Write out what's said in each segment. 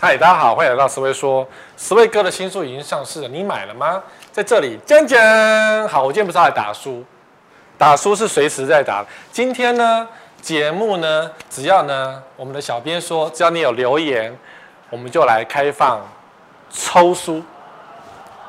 嗨，大家好，欢迎来到思维说。思维哥的新书已经上市了，你买了吗？在这里讲讲。好，我今天不是来打书，打书是随时在打。今天呢，节目呢，只要呢，我们的小编说，只要你有留言，我们就来开放抽书。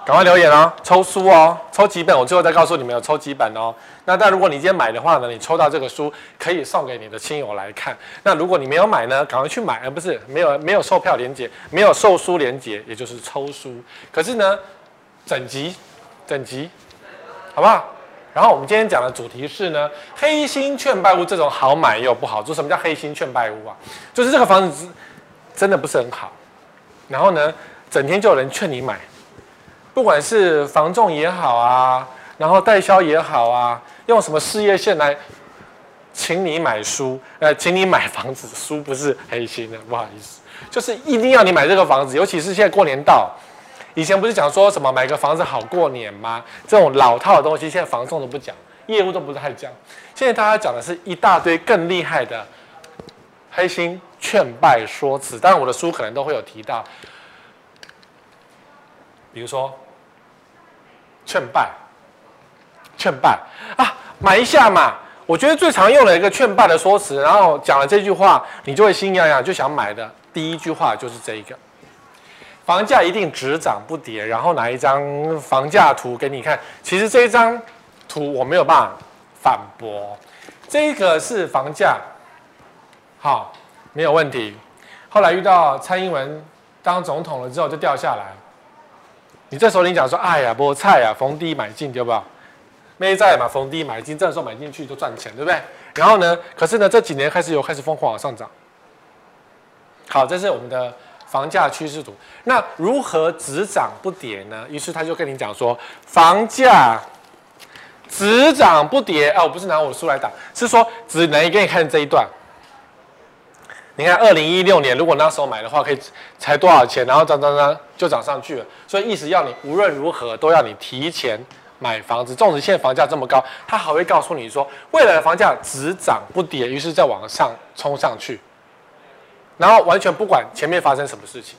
赶快留言哦，抽书哦，抽几本，我最后再告诉你们有抽几本哦。那但如果你今天买的话呢，你抽到这个书可以送给你的亲友来看。那如果你没有买呢，赶快去买，而不是没有没有售票连接，没有售书连接，也就是抽书。可是呢，整集整集，好不好？然后我们今天讲的主题是呢，黑心劝败屋这种好买又不好做。什么叫黑心劝败屋啊？就是这个房子真的不是很好，然后呢，整天就有人劝你买。不管是房仲也好啊，然后代销也好啊，用什么事业线来请你买书，呃，请你买房子，书不是黑心的，不好意思，就是一定要你买这个房子，尤其是现在过年到，以前不是讲说什么买个房子好过年吗？这种老套的东西，现在房仲都不讲，业务都不太讲，现在大家讲的是一大堆更厉害的黑心劝败说辞，当然我的书可能都会有提到。比如说，劝败，劝败啊，买一下嘛。我觉得最常用的一个劝败的说辞，然后讲了这句话，你就会心痒痒，就想买的。第一句话就是这一个，房价一定只涨不跌。然后拿一张房价图给你看，其实这一张图我没有办法反驳。这个是房价，好，没有问题。后来遇到蔡英文当总统了之后，就掉下来。你这时候你讲说，哎呀，菠菜呀，逢低买进，对不？没在嘛，逢低买进，这时候买进去就赚钱，对不对？然后呢，可是呢，这几年开始又开始疯狂往上涨。好，这是我们的房价趋势图。那如何只涨不跌呢？于是他就跟你讲说，房价只涨不跌。哎，我不是拿我的书来打，是说只能给你看这一段。你看，二零一六年如果那时候买的话，可以才多少钱？然后涨涨涨就涨上去了。所以意思要你无论如何都要你提前买房子。纵使现在房价这么高，他还会告诉你说，未来的房价只涨不跌，于是再往上冲上去，然后完全不管前面发生什么事情。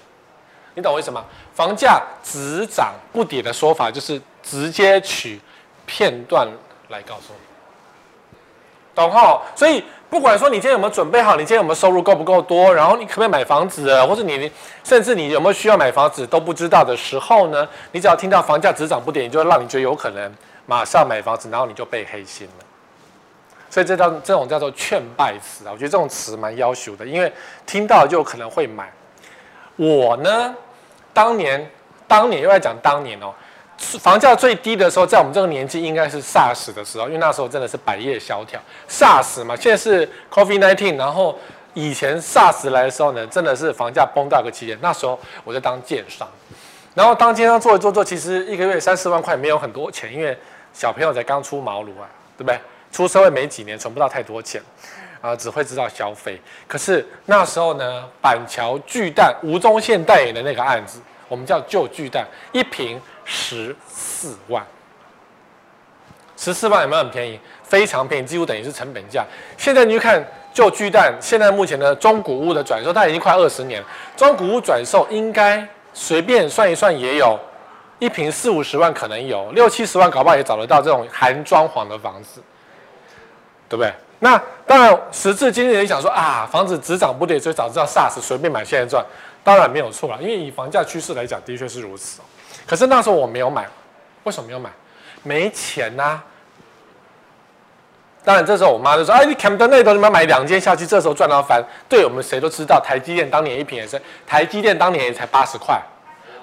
你懂我为什么？房价只涨不跌的说法，就是直接取片段来告诉你，懂后？所以。不管说你今天有没有准备好，你今天有没有收入够不够多，然后你可不可以买房子，或者你甚至你有没有需要买房子都不知道的时候呢？你只要听到房价只涨不跌，你就让你觉得有可能马上买房子，然后你就被黑心了。所以这叫这种叫做劝败词啊，我觉得这种词蛮要求的，因为听到就有可能会买。我呢，当年当年又在讲当年哦。房价最低的时候，在我们这个年纪，应该是 SARS 的时候，因为那时候真的是百业萧条。SARS 嘛，现在是 COVID-19，然后以前 SARS 来的时候呢，真的是房价崩到个极点。那时候我在当建商，然后当建商做一做做，其实一个月三四万块没有很多钱，因为小朋友才刚出茅庐啊，对不对？出社会没几年，存不到太多钱，啊，只会知道消费。可是那时候呢，板桥巨蛋吴宗宪代言的那个案子，我们叫旧巨蛋，一瓶。十四万，十四万有没有很便宜？非常便宜，几乎等于是成本价。现在你去看旧巨蛋，现在目前的中古屋的转售，它已经快二十年了。中古屋转售应该随便算一算也有一坪四五十万，可能有六七十万，搞不好也找得到这种含装潢的房子，对不对？那当然，时至今日也想说啊，房子只涨不跌，所以早知道 SARS 随便买现在赚，当然没有错了，因为以房价趋势来讲，的确是如此。可是那时候我没有买，为什么没有买？没钱呐、当然这时候我妈就说：“哎，你看不到那头，你们买两间下去，这时候赚到翻。”对我们谁都知道，台积电当年一瓶也是，台积电当年也才八十块，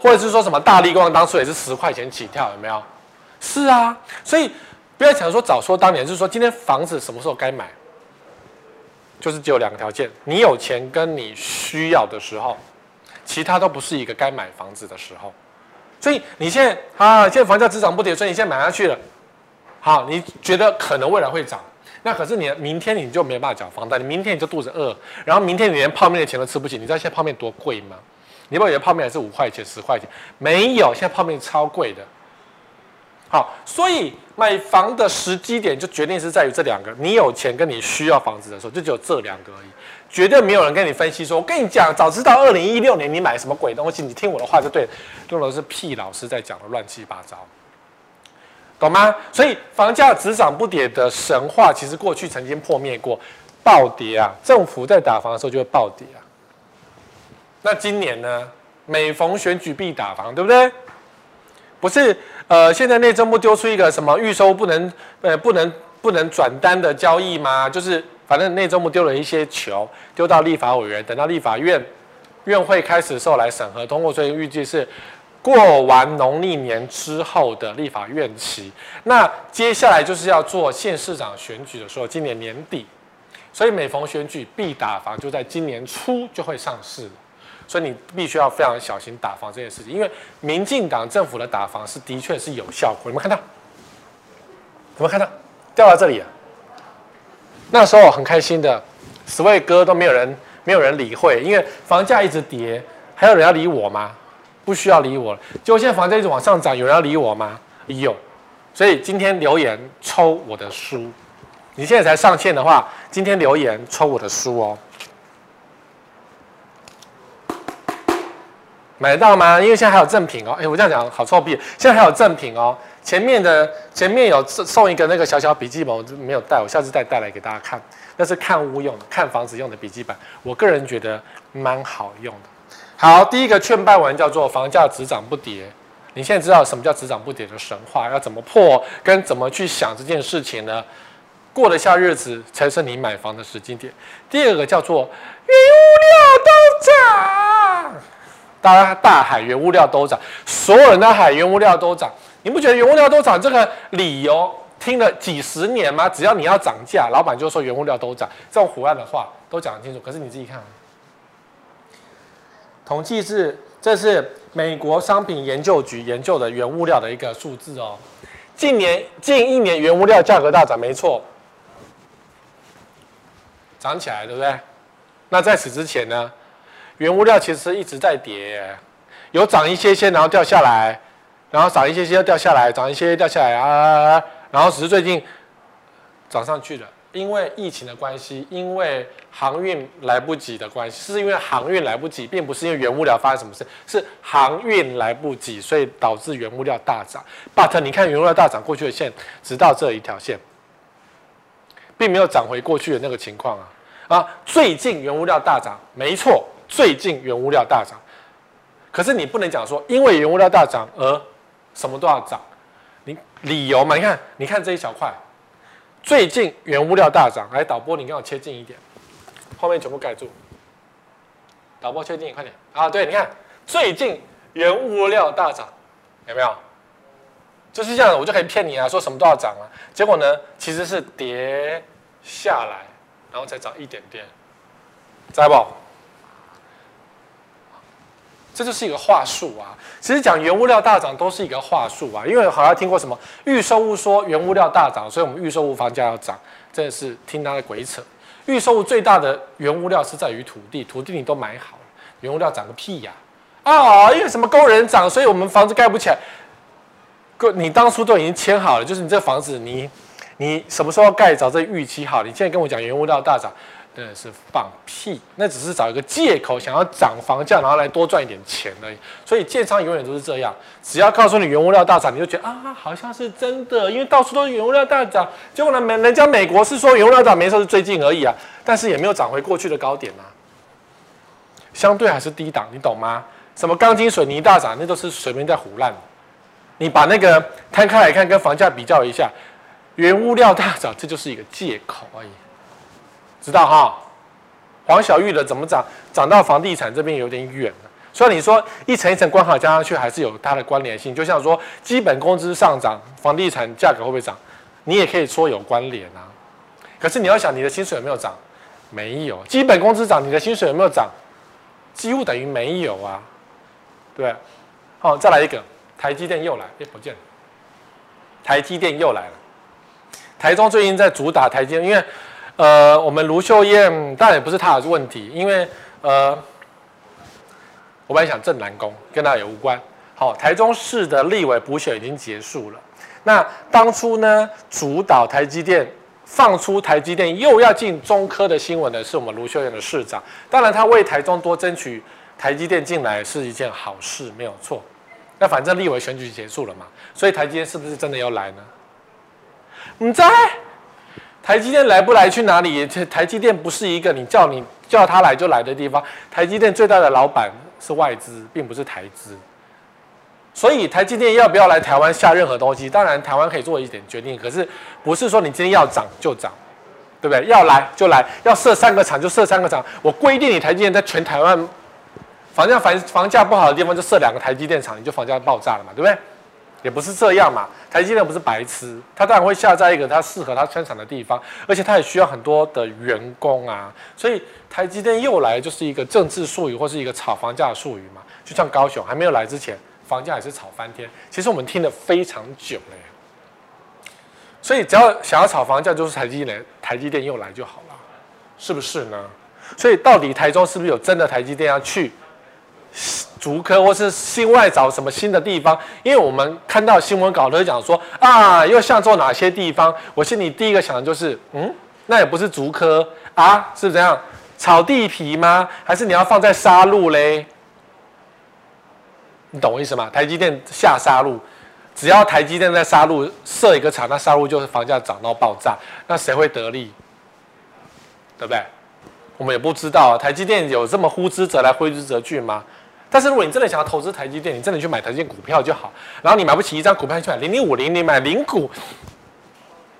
或者是说什么大力光当初也是十块钱起跳，有没有？是啊，所以不要想说早说当年，就是说今天房子什么时候该买，就是只有两个条件：你有钱跟你需要的时候，其他都不是一个该买房子的时候。所以你现在啊，现在房价只涨不跌，所以你现在买下去了，好，你觉得可能未来会涨，那可是你明天你就没办法缴房贷，你明天你就肚子饿，然后明天你连泡面的钱都吃不起。你知道现在泡面多贵吗？你不以为泡面还是五块钱、十块钱？没有，现在泡面超贵的。好，所以买房的时机点就决定是在于这两个，你有钱跟你需要房子的时候，就只有这两个而已，绝对没有人跟你分析说，我跟你讲，早知道二零一六年你买什么鬼东西，你听我的话就对了，用的是屁老师在讲的乱七八糟，懂吗？所以房价只涨不跌的神话，其实过去曾经破灭过，暴跌啊，政府在打房的时候就会暴跌啊。那今年呢？每逢选举必打房，对不对？不是，呃，现在内政部丢出一个什么预收不能，呃，不能不能转单的交易吗？就是反正内政部丢了一些球，丢到立法委员，等到立法院院会开始的时候来审核通过，所以预计是过完农历年之后的立法院期。那接下来就是要做县市长选举的时候，今年年底，所以每逢选举必打房，就在今年初就会上市了。所以你必须要非常小心打房这件事情，因为民进党政府的打房是的确是有效果。你们看到？有没有看到？掉到这里啊！那时候很开心的，十位哥都没有人没有人理会，因为房价一直跌，还有人要理我吗？不需要理我了。结果现在房价一直往上涨，有人要理我吗？有。所以今天留言抽我的书，你现在才上线的话，今天留言抽我的书哦。买得到吗？因为现在还有赠品哦。哎，我这样讲好臭屁。现在还有赠品哦。前面的前面有送一个那个小小笔记本，我就没有带，我下次再带来给大家看。那是看屋用的，看房子用的笔记本。我个人觉得蛮好用的。好，第一个劝败文叫做“房价只涨不跌”。你现在知道什么叫“只涨不跌”的神话？要怎么破？跟怎么去想这件事情呢？过得下日子才是你买房的时机点。第二个叫做“原物料都涨”。大家大海原物料都涨，所有人的海原物料都涨，你不觉得原物料都涨这个理由听了几十年吗？只要你要涨价，老板就说原物料都涨，这种胡乱的话都讲得清楚。可是你自己看，统计是这是美国商品研究局研究的原物料的一个数字哦。近年近一年原物料价格大涨，没错，涨起来对不对？那在此之前呢？原物料其实一直在跌，有涨一些些，然后掉下来，然后涨一些些又掉下来，涨一些些掉下来啊，然后只是最近涨上去了，因为疫情的关系，因为航运来不及的关系，是因为航运来不及，并不是因为原物料发生什么事，是航运来不及，所以导致原物料大涨。But 你看原物料大涨过去的线，直到这一条线，并没有涨回过去的那个情况啊啊！最近原物料大涨，没错。最近原物料大涨，可是你不能讲说，因为原物料大涨而什么都要涨，你理由嘛？你看，你看这一小块，最近原物料大涨，来导播，你跟我切近一点，后面全部盖住，导播切近，快点啊！对，你看最近原物料大涨，有没有？就是这样，我就可以骗你啊，说什么都要涨啊，结果呢，其实是跌下来，然后再涨一点点，知道不？这就是一个话术啊！其实讲原物料大涨都是一个话术啊，因为好像听过什么预售物说原物料大涨，所以我们预售物房价要涨，真的是听他的鬼扯。预售物最大的原物料是在于土地，土地你都买好了，原物料涨个屁呀！啊，因为什么工人涨，所以我们房子盖不起来。哥，你当初都已经签好了，就是你这房子你你什么时候盖，早这预期好。你现在跟我讲原物料大涨。真的是放屁，那只是找一个借口，想要涨房价，然后来多赚一点钱而已。所以建商永远都是这样，只要告诉你原物料大涨，你就觉得啊，好像是真的，因为到处都是原物料大涨。结果呢，美人家美国是说原物料涨，没错，是最近而已啊，但是也没有涨回过去的高点啊，相对还是低档，你懂吗？什么钢筋水泥大涨，那都是随便在胡乱。你把那个摊开来看，跟房价比较一下，原物料大涨，这就是一个借口而已。知道哈，黄小玉的怎么涨？涨到房地产这边有点远。所以你说一层一层关卡加上去，还是有它的关联性。就像说基本工资上涨，房地产价格会不会涨？你也可以说有关联啊。可是你要想，你的薪水有没有涨？没有。基本工资涨，你的薪水有没有涨？几乎等于没有啊。对，好，再来一个，台积电又来，哎，不见了。台积电又来了。台中最近在主打台积电，因为。呃，我们卢秀燕当然也不是他的问题，因为呃，我本来想正南宫跟他也无关。好，台中市的立委补选已经结束了，那当初呢，主导台积电放出台积电又要进中科的新闻的是我们卢秀燕的市长。当然，他为台中多争取台积电进来是一件好事，没有错。那反正立委选举结束了嘛，所以台积电是不是真的要来呢？你在台积电来不来去哪里？台积电不是一个你叫你叫他来就来的地方。台积电最大的老板是外资，并不是台资。所以台积电要不要来台湾下任何东西？当然台湾可以做一点决定，可是不是说你今天要涨就涨，对不对？要来就来，要设三个厂就设三个厂。我规定你台积电在全台湾房价房房价不好的地方就设两个台积电厂，你就房价爆炸了嘛，对不对？也不是这样嘛。台积电不是白痴，他当然会下在一个他适合他生产的地方，而且他也需要很多的员工啊。所以台积电又来就是一个政治术语或是一个炒房价的术语嘛。就像高雄还没有来之前。房价也是炒翻天，其实我们听了非常久了，所以只要想要炒房价，就是台积电，台积电又来就好了，是不是呢？所以到底台中是不是有真的台积电要去竹科或是新外找什么新的地方？因为我们看到新闻稿都讲说啊，又想做哪些地方？我心里第一个想的就是，嗯，那也不是竹科啊，是怎样炒地皮吗？还是你要放在沙鹿嘞？你懂我意思吗？台积电下沙鹿，只要台积电在沙鹿设一个厂，那沙鹿就是房价涨到爆炸，那谁会得利？对不对？我们也不知道。台积电有这么呼之则来挥之则去吗？但是如果你真的想要投资台积电，你真的去买台积电股票就好。然后你买不起一张股票，去买零零五零，你买零股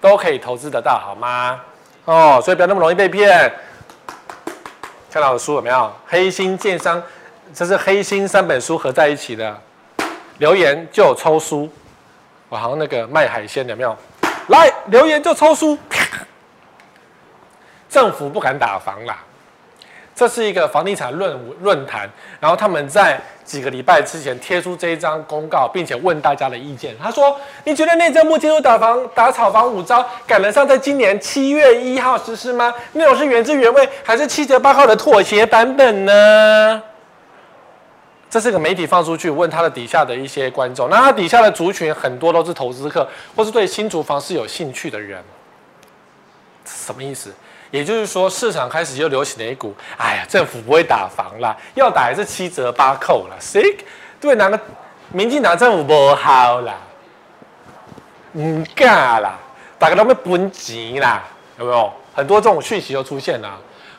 都可以投资得到，好吗？哦，所以不要那么容易被骗。看到我的书有没有？黑心建商。这是黑心三本书合在一起的，留言就抽书，我好像那个卖海鲜的有没有？来留言就抽书，政府不敢打房啦。这是一个房地产论论坛，然后他们在几个礼拜之前贴出这一张公告，并且问大家的意见。他说：“你觉得内政部进入打房打炒房五招，赶得上在今年七月一号实施吗？内容是原汁原味，还是七折八号的妥协版本呢？”这是个媒体放出去问他的底下的一些观众，那他底下的族群很多都是投资客，或是对新竹房市有兴趣的人。什么意思？也就是说，市场开始又流行了一股，哎呀，政府不会打房啦，要打也是七折八扣啦。谁对哪个民进党政府不好啦？唔干啦，大家都被分钱啦，有没有？很多这种讯息就出现了，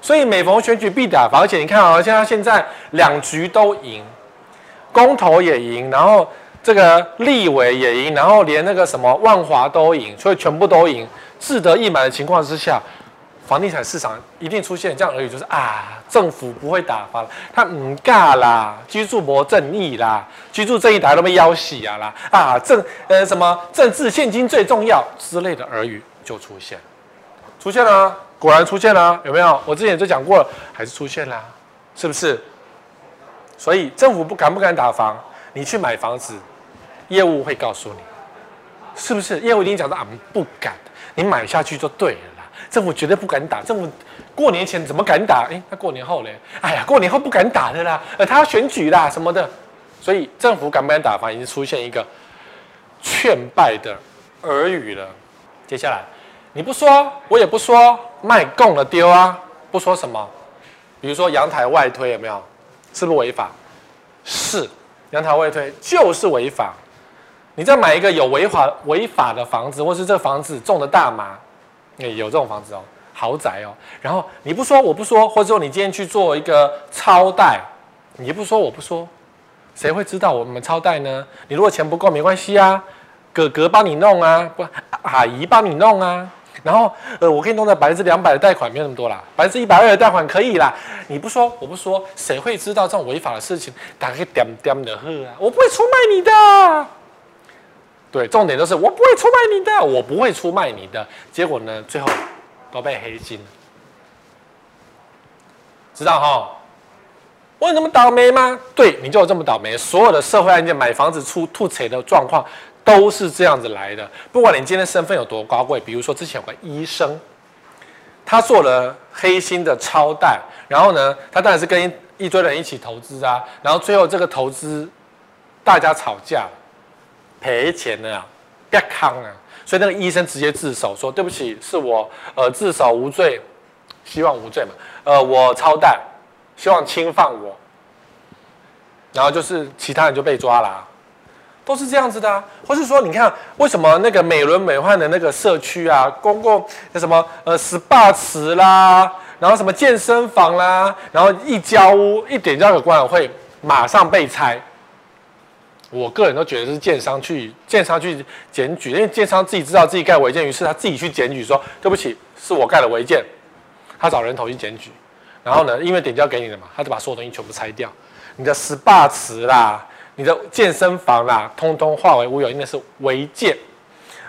所以每逢选举必打房，而且你看啊，像他现在两局都赢。公投也赢，然后这个立委也赢，然后连那个什么万华都赢，所以全部都赢，志得意满的情况之下，房地产市场一定出现这样而已，就是啊，政府不会打房，他唔尬啦，居住不正义啦，居住正义大家都被要挟啊啦，啊政呃什么政治现金最重要之类的耳语就出现，出现了，果然出现了，有没有？我之前就讲过了，还是出现了，是不是？所以政府不敢不敢打房，你去买房子，业务会告诉你，是不是？业务已经讲到俺们，不敢，你买下去就对了。政府绝对不敢打，政府过年前怎么敢打？诶，那过年后嘞？哎呀，过年后不敢打的啦，呃，他要选举啦什么的。所以政府敢不敢打房，已经出现一个劝败的耳语了。接下来，你不说，我也不说，卖供了丢啊，不说什么，比如说阳台外推有没有？是不是违法？是，阳台外推就是违法。你再买一个有违法违法的房子，或是这房子种的大麻，有这种房子哦，豪宅哦。然后你不说我不说，或者说你今天去做一个超贷，你不说我不说，谁会知道我们超贷呢？你如果钱不够没关系啊，哥哥帮你弄啊，不，阿姨帮你弄啊。然后，呃，我可以弄到百分之两百的贷款，没有那么多啦，百分之一百二的贷款可以啦。你不说，我不说，谁会知道这种违法的事情？打个点点的喝啊！我不会出卖你的。对，重点就是我不会出卖你的，我不会出卖你的。结果呢，最后都被黑心，知道哈？我有那么倒霉吗？对，你就有这么倒霉。所有的社会案件，买房子出吐槽的状况。都是这样子来的，不管你今天身份有多高贵，比如说之前有个医生，他做了黑心的超贷，然后呢，他当然是跟一,一堆人一起投资啊，然后最后这个投资大家吵架赔钱了啊，别扛啊！所以那个医生直接自首说：“对不起，是我呃自首无罪，希望无罪嘛。呃，我超贷，希望轻放我。然后就是其他人就被抓了啊，都是这样子的啊。或是说，你看为什么那个美轮美奂的那个社区啊，公共那什么呃 SPA 池啦，然后什么健身房啦，然后一交屋一点交给管委会，马上被拆。”我个人都觉得是建商去建商去检举，因为建商自己知道自己盖违建，于是他自己去检举说：“对不起，是我盖的违建。”他找人头去检举，然后呢，因为点交给你了嘛，他就把所有东西全部拆掉，你的 SPA 池啦，你的健身房啦，通通化为乌有，因为是违建。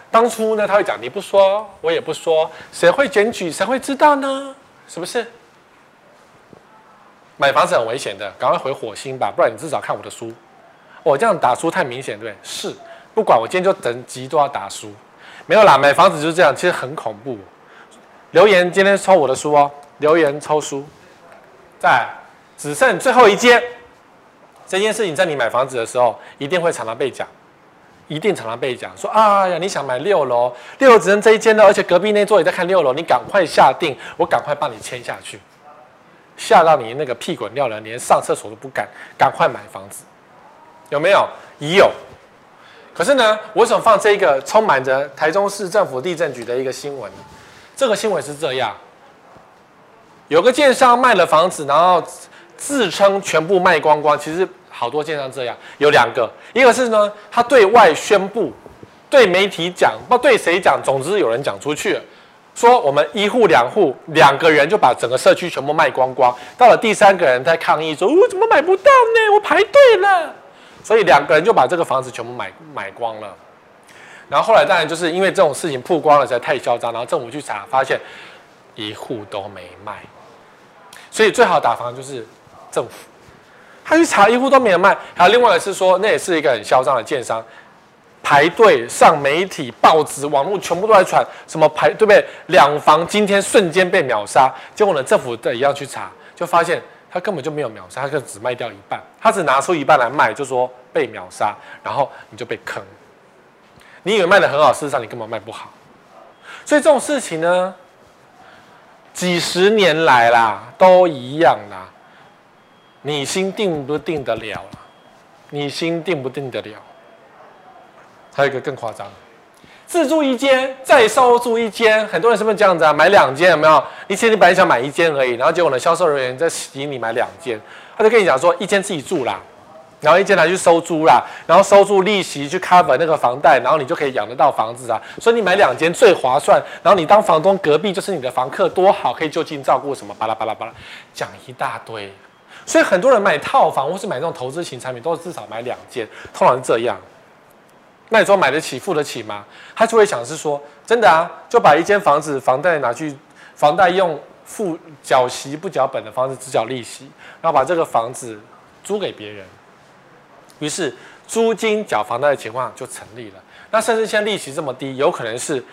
当初呢，他会讲你不说，我也不说，谁会检举，谁会知道呢？是不是？买房子很危险的，赶快回火星吧，不然你至少看我的书。我这样打书太明显，对不对？是，不管我今天就整集都要打书，没有啦。买房子就是这样，其实很恐怖。留言今天抽我的书哦，留言抽书。在只剩最后一间，这件事情在你买房子的时候一定会常常被讲，一定常常被讲。说啊呀，你想买六楼，六楼只剩这一间了，而且隔壁那座也在看六楼，你赶快下定，我赶快帮你签下去，吓到你那个屁滚尿流，连上厕所都不敢，赶快买房子。有没有？已有。可是呢，我想放这个充满着台中市政府地震局的一个新闻。这个新闻是这样：有个建商卖了房子，然后自称全部卖光光。其实好多建商这样，有两个，一个是呢，他对外宣布，对媒体讲，不对谁讲，总之有人讲出去，说我们一户两户两个人就把整个社区全部卖光光。到了第三个人在抗议说：“我怎么买不到呢？我排队了。”所以两个人就把这个房子全部买买光了，然后后来当然就是因为这种事情曝光了，实在太嚣张，然后政府去查，发现一户都没卖，所以最好打房就是政府，他去查一户都没有卖。还有另外的是说，那也是一个很嚣张的建商，排队上媒体、报纸、网络全部都在传什么排，对不对？两房今天瞬间被秒杀，结果呢，政府的一样去查，就发现。他根本就没有秒杀，他就只卖掉一半，他只拿出一半来卖，就说被秒杀，然后你就被坑。你以为卖的很好，事实上你根本卖不好。所以这种事情呢，几十年来啦，都一样啦。你心定不定得了？你心定不定得了？还有一个更夸张。自住一间，再收租一间，很多人是不是这样子啊？买两间有没有？你其实你本来想买一间而已，然后结果呢，销售人员在吸引你买两间，他就跟你讲说，一间自己住啦，然后一间拿去收租啦，然后收租利息去 cover 那个房贷，然后你就可以养得到房子啊。所以你买两间最划算，然后你当房东，隔壁就是你的房客，多好，可以就近照顾什么巴拉巴拉巴拉，讲一大堆。所以很多人买套房或是买这种投资型产品，都是至少买两间，通常是这样。那你说买得起、付得起吗？他就会想是说，真的啊，就把一间房子房贷拿去，房贷用付缴息不缴本的方式只缴利息，然后把这个房子租给别人，于是租金缴房贷的情况就成立了。那甚至现在利息这么低，有可能是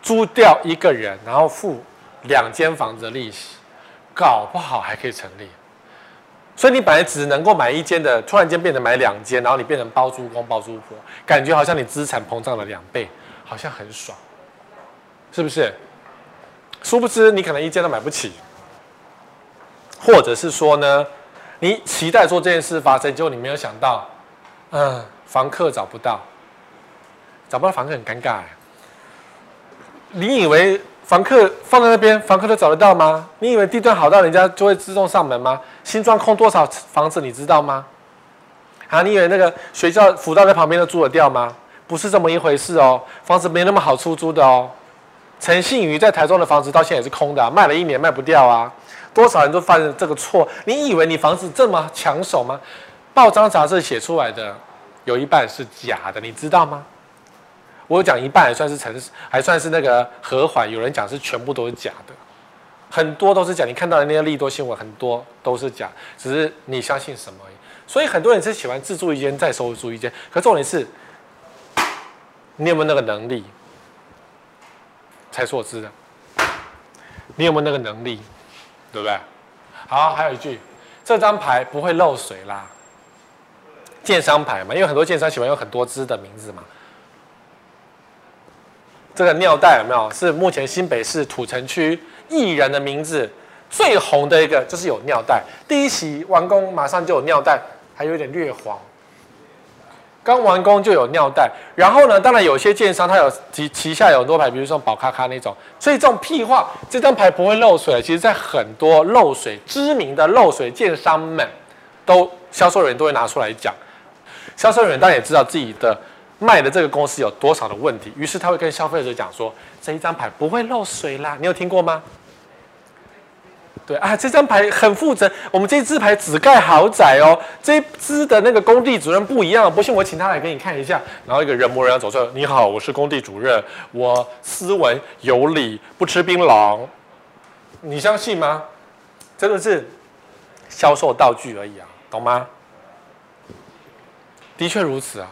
租掉一个人，然后付两间房子的利息，搞不好还可以成立。所以你本来只能够买一间的，突然间变成买两间，然后你变成包租公包租婆，感觉好像你资产膨胀了两倍，好像很爽，是不是？殊不知你可能一间都买不起，或者是说呢，你期待做这件事发生，结果你没有想到，嗯，房客找不到，找不到房客很尴尬哎，你以为？房客放在那边，房客都找得到吗？你以为地段好到人家就会自动上门吗？新庄空多少房子你知道吗？啊，你以为那个学校辅大在旁边都租得掉吗？不是这么一回事哦，房子没那么好出租的哦。陈信宇在台中的房子到现在也是空的，卖了一年卖不掉啊。多少人都犯了这个错？你以为你房子这么抢手吗？报章杂志写出来的有一半是假的，你知道吗？我讲一半还算是诚实，还算是那个和缓。有人讲是全部都是假的，很多都是假。你看到的那些利多新闻，很多都是假，只是你相信什么而已。所以很多人是喜欢自住一间再收租一间，可重点是，你有没有那个能力？才是我知的，你有没有那个能力？对不对？好，还有一句，这张牌不会漏水啦。建商牌嘛，因为很多建商喜欢用很多支的名字嘛。这个尿袋有没有？是目前新北市土城区艺人的名字最红的一个，就是有尿袋。第一期完工马上就有尿袋，还有点略黄。刚完工就有尿袋，然后呢，当然有些建商他有旗旗下有很多牌，比如说宝咖咖那种，所以这种屁话，这张牌不会漏水。其实，在很多漏水知名的漏水建商们，都销售人员都会拿出来讲。销售人员当然也知道自己的卖的这个公司有多少的问题，于是他会跟消费者讲说，这一张牌不会漏水啦。你有听过吗？对啊，这张牌很负责。我们这支牌只盖豪宅哦。这一支的那个工地主任不一样，不信我请他来给你看一下。然后一个人模人样走出来，你好，我是工地主任，我斯文有礼，不吃槟榔。你相信吗？真的是销售道具而已啊，懂吗？的确如此啊。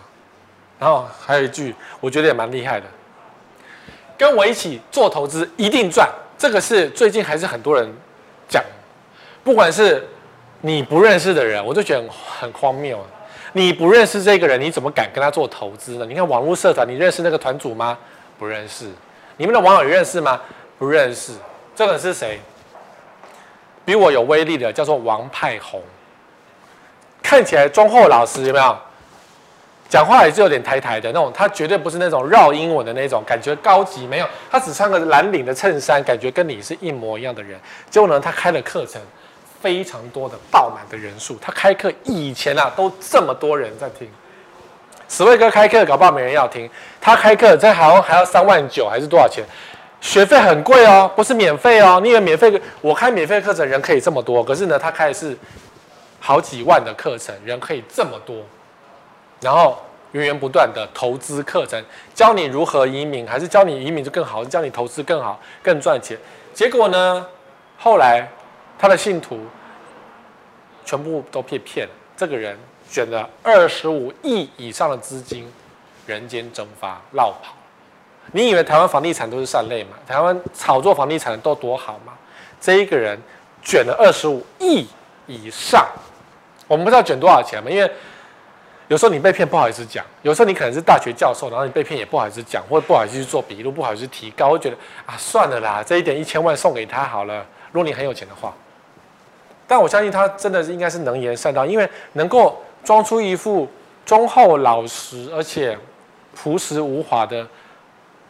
然后还有一句，我觉得也蛮厉害的，跟我一起做投资一定赚。这个是最近还是很多人。讲，不管是你不认识的人，我就觉得很，荒谬！你不认识这个人，你怎么敢跟他做投资呢？你看网络社团，你认识那个团主吗？不认识。你们的网友认识吗？不认识。这个是谁？比我有威力的，叫做王派红，看起来忠厚老实，有没有？讲话也是有点台台的那种，他绝对不是那种绕英文的那种，感觉高级没有。他只穿个蓝领的衬衫，感觉跟你是一模一样的人。结果呢，他开了课程，非常多的爆满的人数。他开课以前啊，都这么多人在听。史卫哥开课，搞不好没人要听。他开课在台湾还要三万九还是多少钱？学费很贵哦，不是免费哦。你以为免费？我开免费课程人可以这么多，可是呢，他开的是好几万的课程，人可以这么多。然后源源不断的投资课程，教你如何移民，还是教你移民就更好，是教你投资更好、更赚钱。结果呢，后来他的信徒全部都被骗了。这个人选了二十五亿以上的资金，人间蒸发，落跑。你以为台湾房地产都是善类吗？台湾炒作房地产的都多好吗？这一个人卷了二十五亿以上，我们不知道卷多少钱嘛？因为有时候你被骗不好意思讲，有时候你可能是大学教授，然后你被骗也不好意思讲，或者不好意思去做笔录，不好意思提高，我觉得啊算了啦，这一点一千万送给他好了。如果你很有钱的话，但我相信他真的是应该是能言善道，因为能够装出一副忠厚老实而且朴实无华的，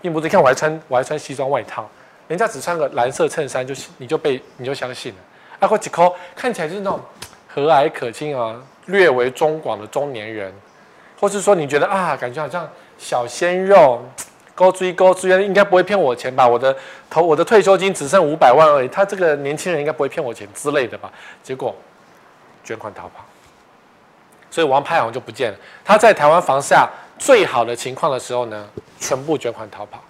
并不是看我还穿我还穿西装外套，人家只穿个蓝色衬衫就你就被你就相信了，啊或几抠看起来就是那种和蔼可亲啊。略为中广的中年人，或是说你觉得啊，感觉好像小鲜肉，高追高追，应该不会骗我钱吧？我的投我的退休金只剩五百万而已，他这个年轻人应该不会骗我钱之类的吧？结果卷款逃跑，所以王派红就不见了。他在台湾房价最好的情况的时候呢，全部卷款逃跑。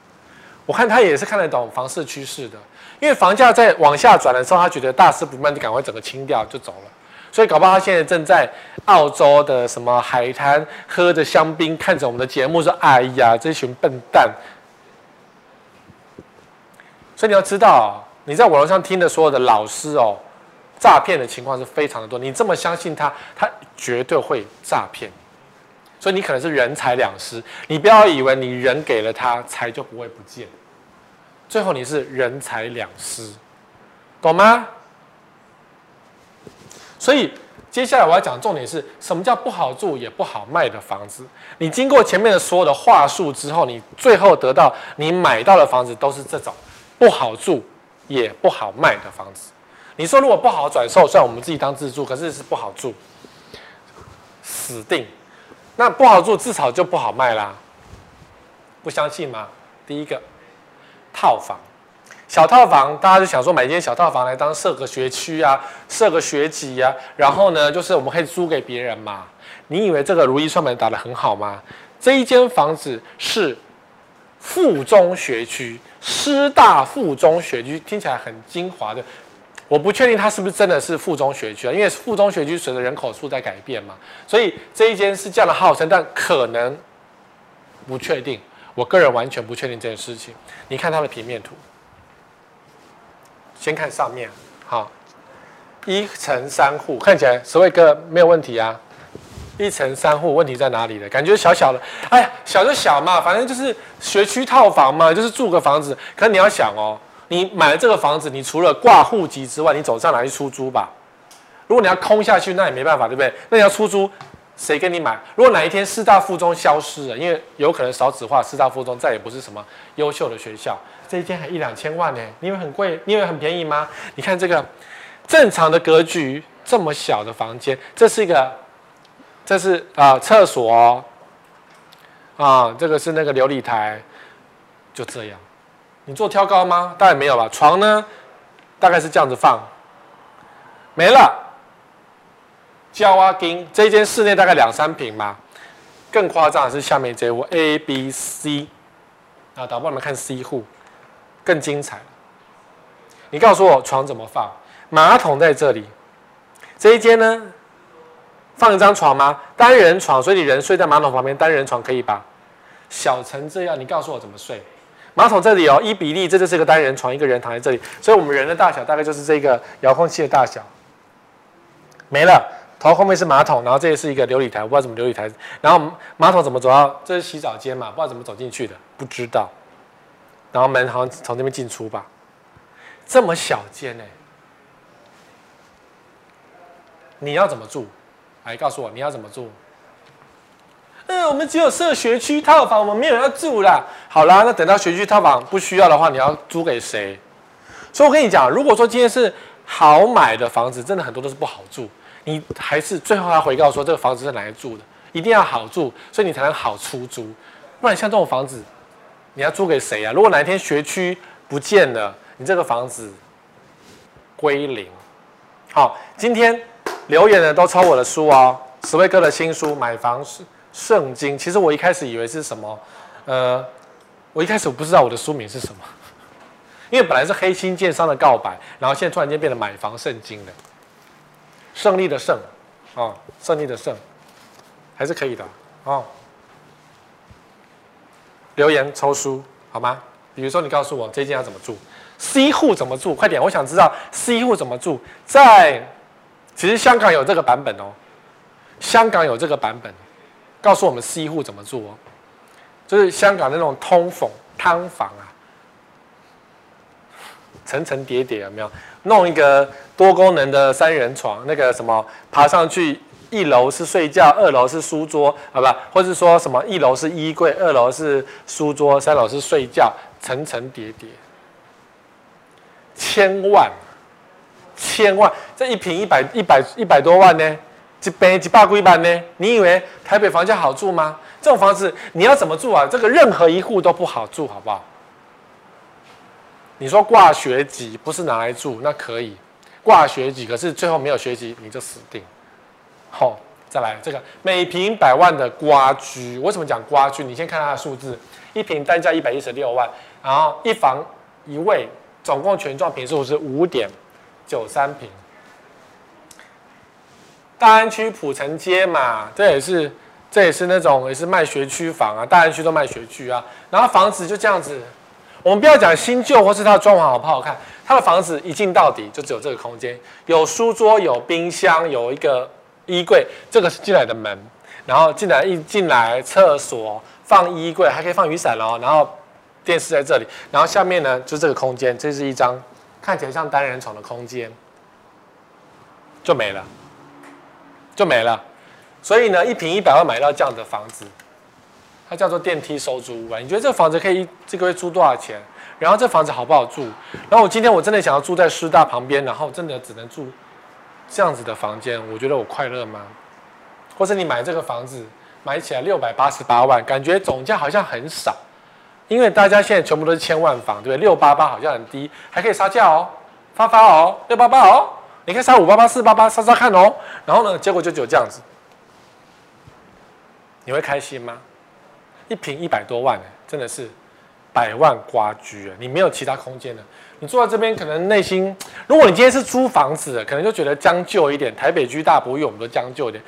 我看他也是看得懂房市趋势的，因为房价在往下转的时候，他觉得大事不妙，就赶快整个清掉就走了。所以搞不好他现在正在澳洲的什么海滩喝着香槟，看着我们的节目说：“哎呀，这群笨蛋！”所以你要知道，你在网络上听的所有的老师哦，诈骗的情况是非常的多。你这么相信他，他绝对会诈骗。所以你可能是人财两失。你不要以为你人给了他，财就不会不见。最后你是人财两失，懂吗？所以接下来我要讲的重点是什么叫不好住也不好卖的房子？你经过前面的所有的话术之后，你最后得到你买到的房子都是这种不好住也不好卖的房子。你说如果不好转售，算我们自己当自住，可是是不好住，死定。那不好住至少就不好卖啦，不相信吗？第一个套房。小套房，大家就想说买一间小套房来当设个学区啊，设个学籍啊，然后呢，就是我们可以租给别人嘛。你以为这个如意算盘打得很好吗？这一间房子是附中学区，师大附中学区，听起来很精华的。我不确定它是不是真的是附中学区啊，因为附中学区随着人口数在改变嘛，所以这一间是这样的号称，但可能不确定。我个人完全不确定这件事情。你看它的平面图。先看上面，好，一层三户，看起来十位哥没有问题啊。一层三户，问题在哪里呢？感觉小小的，哎呀，小就小嘛，反正就是学区套房嘛，就是住个房子。可是你要想哦，你买了这个房子，你除了挂户籍之外，你走上哪去出租吧？如果你要空下去，那也没办法，对不对？那你要出租，谁跟你买？如果哪一天师大附中消失了，因为有可能少子化，师大附中再也不是什么优秀的学校，这一间还一两千万呢，你以为很贵？你以为很便宜吗？你看这个正常的格局，这么小的房间，这是一个。这是啊、呃，厕所，啊，这个是那个琉璃台，就这样。你做挑高吗？当然没有了。床呢，大概是这样子放，没了。胶啊钉，这间室内大概两三坪吧。更夸张的是下面这户 A、B、C，啊，导播你们看 C 户，更精彩。你告诉我床怎么放？马桶在这里，这一间呢？放一张床吗？单人床，所以你人睡在马桶旁边，单人床可以吧？小成这样，你告诉我怎么睡？马桶这里哦，一比例，这就是一个单人床，一个人躺在这里，所以我们人的大小大概就是这个遥控器的大小。没了，头后面是马桶，然后这里是一个琉璃台，我不知道怎么琉璃台，然后马桶怎么走到？这是洗澡间嘛？不知道怎么走进去的，不知道。然后门好像从这边进出吧？这么小间呢？你要怎么住？来告诉我你要怎么住？嗯，我们只有设学区套房，我们没有要住啦。好啦，那等到学区套房不需要的话，你要租给谁？所以我跟你讲，如果说今天是好买的房子，真的很多都是不好住。你还是最后要回告说这个房子是哪来住的，一定要好住，所以你才能好出租。不然像这种房子，你要租给谁呀？如果哪一天学区不见了，你这个房子归零。好，今天。留言的都抄我的书哦，史威哥的新书《买房是圣经》。其实我一开始以为是什么，呃，我一开始不知道我的书名是什么，因为本来是黑心建商的告白，然后现在突然间变得买房圣经了。胜利的胜，哦，胜利的胜，还是可以的哦。留言抽书好吗？比如说你告诉我这间要怎么住，C 户怎么住？快点，我想知道 C 户怎么住，在。其实香港有这个版本哦，香港有这个版本，告诉我们 C 户怎么住哦，就是香港那种通房汤房啊，层层叠叠有没有？弄一个多功能的三人床，那个什么爬上去一楼是睡觉，二楼是书桌，好吧？或是说什么一楼是衣柜，二楼是书桌，三楼是睡觉，层层叠叠，千万。千万，这一坪一百一百一百多万呢，一坪一百几万呢？你以为台北房价好住吗？这种房子你要怎么住啊？这个任何一户都不好住，好不好？你说挂学籍不是拿来住，那可以挂学籍，可是最后没有学籍你就死定。好、哦，再来这个每平百万的瓜居，为什么讲瓜居？你先看它的数字，一平单价一百一十六万，然后一房一卫，总共全状坪数是五点。九三平，大安区普城街嘛，这也是这也是那种也是卖学区房啊，大安区都卖学区啊。然后房子就这样子，我们不要讲新旧或是它的装潢好不好看，它的房子一进到底就只有这个空间，有书桌、有冰箱、有一个衣柜，这个是进来的门。然后进来一进来，厕所放衣柜，还可以放雨伞哦。然后电视在这里，然后下面呢就这个空间，这是一张。看起来像单人床的空间，就没了，就没了。所以呢，一平一百万买到这样的房子，它叫做电梯收租屋啊。你觉得这个房子可以这个月租多少钱？然后这房子好不好住？然后我今天我真的想要住在师大旁边，然后真的只能住这样子的房间，我觉得我快乐吗？或者你买这个房子买起来六百八十八万，感觉总价好像很少。因为大家现在全部都是千万房，对不对？六八八好像很低，还可以杀价哦，发发哦，六八八哦，你可以杀五八八、四八八，杀杀看哦。然后呢，结果就只有这样子，你会开心吗？一平一百多万，真的是百万瓜居啊！你没有其他空间了，你坐在这边可能内心，如果你今天是租房子，可能就觉得将就一点。台北居大不易，我们都将就一点。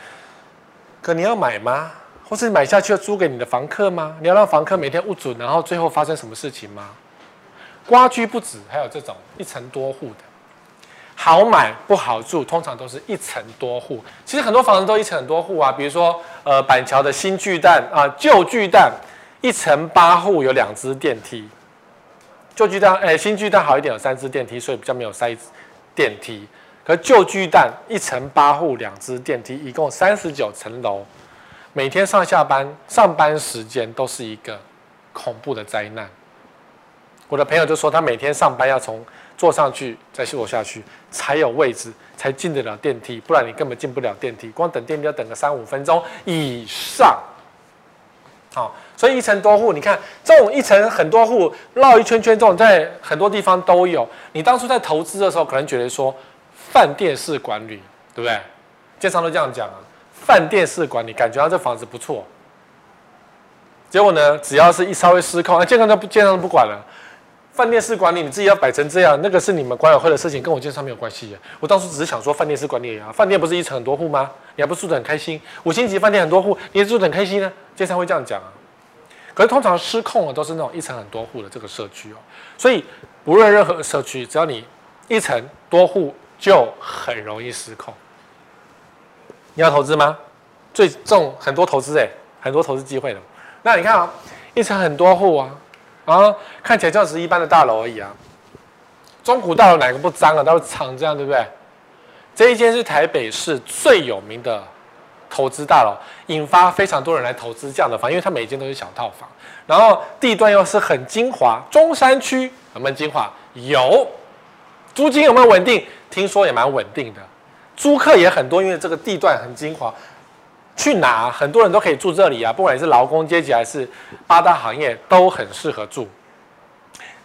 可你要买吗？或是买下去要租给你的房客吗？你要让房客每天误准，然后最后发生什么事情吗？瓜居不止，还有这种一层多户的，好买不好住，通常都是一层多户。其实很多房子都一层很多户啊，比如说呃板桥的新巨蛋啊，旧巨蛋一层八户有两只电梯，旧巨蛋哎新巨蛋好一点有三只电梯，所以比较没有塞电梯。可旧巨蛋一层八户两只电梯，一共三十九层楼，每天上下班上班时间都是一个恐怖的灾难。我的朋友就说他每天上班要从坐上去，再坐下去，才有位置，才进得了电梯，不然你根本进不了电梯。光等电梯要等个三五分钟以上。啊，所以一层多户，你看这种一层很多户绕一圈圈，这种在很多地方都有。你当初在投资的时候，可能觉得说饭店式管理，对不对？经常都这样讲啊，饭店式管理，感觉到这房子不错。结果呢，只要是一稍微失控，那建商都不建商都不管了。饭店式管理，你自己要摆成这样，那个是你们管委会的事情，跟我经商没有关系。我当初只是想说，饭店式管理啊，饭店不是一层很多户吗？你还不住得很开心？五星级饭店很多户，你也住得很开心呢？经商会这样讲啊。可是通常失控的都是那种一层很多户的这个社区哦。所以不论任何社区，只要你一层多户，就很容易失控。你要投资吗？最重很多投资哎，很多投资机会的。那你看啊，一层很多户啊。啊，看起来就是一般的大楼而已啊。中古大楼哪个不脏啊？都是长这样，对不对？这一间是台北市最有名的投资大楼，引发非常多人来投资这样的房，因为它每一间都是小套房，然后地段又是很精华，中山区有没有精华？有。租金有没有稳定？听说也蛮稳定的，租客也很多，因为这个地段很精华。去哪？很多人都可以住这里啊！不管你是劳工阶级还是八大行业，都很适合住。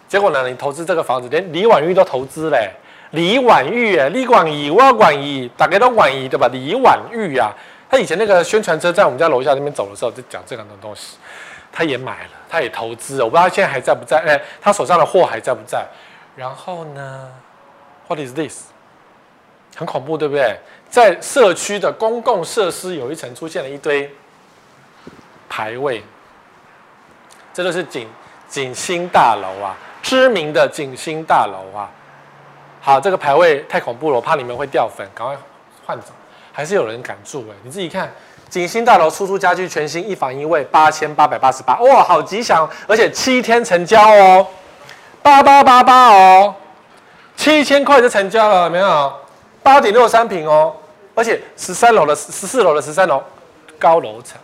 结果呢，你投资这个房子，连李婉玉都投资嘞。李婉玉，李广义，我广义，大家都广义对吧？李婉玉啊，他以前那个宣传车在我们家楼下那边走的时候，就讲这两种东西。他也买了，他也投资，我不知道他现在还在不在？哎，他手上的货还在不在？然后呢？What is this？很恐怖，对不对？在社区的公共设施有一层出现了一堆牌位，这就是景景星大楼啊，知名的景星大楼啊。好，这个牌位太恐怖了，我怕你们会掉粉，赶快换走。还是有人敢住哎？你自己看，景星大楼出租家具全新一房一卫八千八百八十八，哇，好吉祥，而且七天成交哦，八八八八哦，七千块就成交了，有没有？八点六三平哦。而且十三楼的十四楼的十三楼高楼层，